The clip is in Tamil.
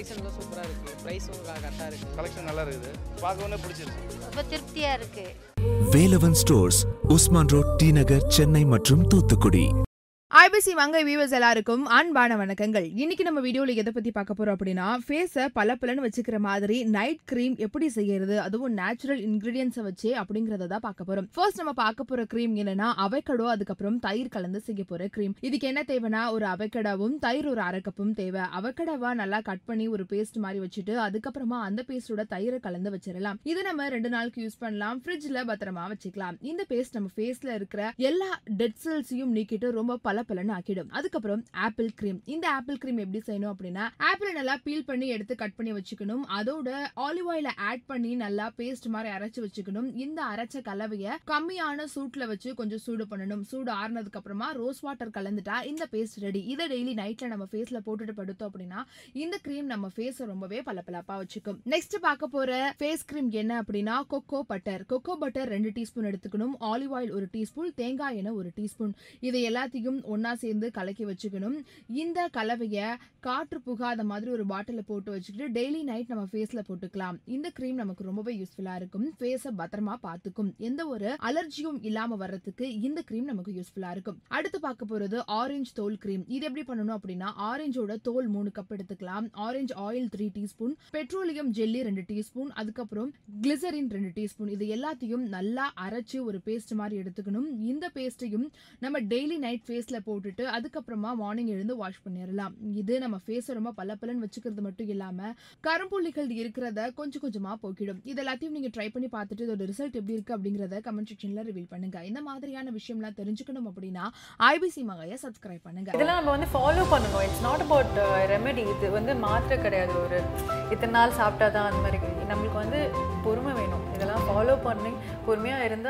கலெக்ஷன்லாம் சூப்பராக இருக்குது ப்ரைஸும் கரெக்டாக இருக்குது கலெக்ஷன் நல்லா இருக்குது. பார்க்கவே பிடிச்சிருக்கு ரொம்ப திருப்தியாக இருக்குது Velavan stores Usman road T Nagar Chennai மற்றும் தூத்துக்குடி. ஐபிசி வங்க வியூவர்ஸ் எல்லாருக்கும் அன்பான வணக்கங்கள். இன்னைக்கு நம்ம வீடியோவில் எதை பற்றி பார்க்க போகிறோம் அப்படின்னா ஃபேஸை பல பலன்னு வச்சுக்கிற மாதிரி நைட் க்ரீம் எப்படி செய்யறது அதுவும் நேச்சுரல் இன்கிரீடியன்ஸை வச்சு அப்படிங்கிறத தான் பார்க்க போகிறோம் ஃபர்ஸ்ட் நம்ம பார்க்க போகிற க்ரீம் என்னன்னா அவக்கடோ அதுக்கப்புறம் தயிர் கலந்து செய்ய போகிற க்ரீம் இதுக்கு என்ன தேவைன்னா ஒரு அவக்கடாவும் தயிர் ஒரு அரை கப்பும் தேவை. அவக்கடாவா நல்லா கட் பண்ணி ஒரு பேஸ்ட் மாதிரி வச்சுட்டு அதுக்கப்புறமா அந்த பேஸ்டோட தயிரை கலந்து வச்சிடலாம். இது நம்ம ரெண்டு நாளுக்கு யூஸ் பண்ணலாம். ஃப்ரிட்ஜில் பத்திரமா வச்சுக்கலாம். இந்த பேஸ்ட் நம்ம ஃபேஸில் இருக்கிற எல்லா டெட் செல்ஸையும் நீக்கிட்டு ரொம்ப பல பளபளன்னு ஆக்கிடும். அதுக்கப்புறம் ஆப்பிள் கிரீம் இந்த ஆப்பிள் கிரீம் எப்படி செய்யணும் அப்படின்னா ஆப்பிளை நல்லா பீல் பண்ணி எடுத்து கட் பண்ணி வச்சுக்கணும். அதோட ஆலிவ் ஆயில ஆட் பண்ணி நல்லா பேஸ்ட் மாதிரி அரைச்சு வச்சுக்கணும். இந்த அரைச்ச கலவைய கம்மியான சூட்ல வச்சு கொஞ்சம் சூடு பண்ணணும். சூடு ஆறுனதுக்கு அப்புறமா ரோஸ் வாட்டர் கலந்துட்டா இந்த பேஸ்ட் ரெடி இதை டெய்லி நைட்ல நம்ம ஃபேஸ்ல போட்டுட்டு படுத்தோம் அப்படின்னா இந்த கிரீம் நம்ம ஃபேஸை ரொம்பவே பளபளப்பா வச்சுக்கும். நெக்ஸ்ட் பார்க்க போற ஃபேஸ் கிரீம் என்ன அப்படின்னா கொக்கோ பட்டர் கொக்கோ பட்டர் ரெண்டு டீஸ்பூன் எடுத்துக்கணும். ஆலிவ் ஆயில் ஒரு டீஸ்பூன் தேங்காய் எண்ணெய் ஒரு டீஸ்பூன் இதை எல்லாத்தையும் ஒன்னா சேர்ந்து கலக்கி வச்சுக்கணும். இந்த கலவையை காற்று புகாத மாதிரி ஒரு பாட்டில போட்டு வச்சுக்கிட்டு டெய்லி நைட் நம்ம ஃபேஸ்ல போட்டுக்கலாம். இந்த க்ரீம் நமக்கு ரொம்பவே யூஸ்ஃபுல்லா இருக்கும். ஃபேஸை பத்திரமா பார்த்துக்கும். எந்த ஒரு அலர்ஜியும் இல்லாம வர்றதுக்கு இந்த க்ரீம் நமக்கு யூஸ்ஃபுல்லா இருக்கும். அடுத்து பார்க்க போறது ஆரஞ்சு தோல் க்ரீம் இது எப்படி பண்ணணும் அப்படின்னா ஆரஞ்சோட தோல் மூணு கப் எடுத்துக்கலாம். Orange oil three teaspoon petroleum jelly ரெண்டு டீஸ்பூன் அதுக்கப்புறம் கிளிசரின் ரெண்டு டீஸ்பூன் இது எல்லாத்தையும் நல்லா அரைச்சு ஒரு பேஸ்ட் மாதிரி எடுத்துக்கணும். இந்த பேஸ்ட்டையும் நம்ம டெய்லி நைட் ஃபேஸ்ல போட்டுட்டு அதுக்கப்புறமா மார்னிங் எழுந்து வாஷ் பண்ணிடலாம். இது நம்ம ஃபேஸை ரொம்ப பளபளன்னு வச்சுக்கிறது மட்டும் இல்லாம கரும்புள்ளிகள் இருக்கிறத கொஞ்சம் கொஞ்சமா போக்கிடும். இது எல்லாத்தையும் நீங்க ட்ரை பண்ணி பார்த்துட்டு இதோட ரிசல்ட் எப்படி இருக்கு அப்படிங்கறத கமெண்ட் செக்ஷன்ல ரிவீல் பண்ணுங்க. இந்த மாதிரியான விஷயம்லாம் தெரிஞ்சுக்கணும் அப்படின்னா ஐபிசி மகைய சப்ஸ்கிரைப் பண்ணுங்க. இதெல்லாம் நம்ம வந்து ஃபாலோ பண்ணுவோம். இட்ஸ் நாட் அபவுட் ரெமெடி இது வந்து மாத்திரை கிடையாது. ஒரு இத்தனை நாள் சாப்பிட்டா தான் அந்த மாதிரி. நம்மளுக்கு வந்து பொறுமை வேணும். இதெல்லாம் ஃபாலோ பண்ணி பொறுமையாக இருந்தால்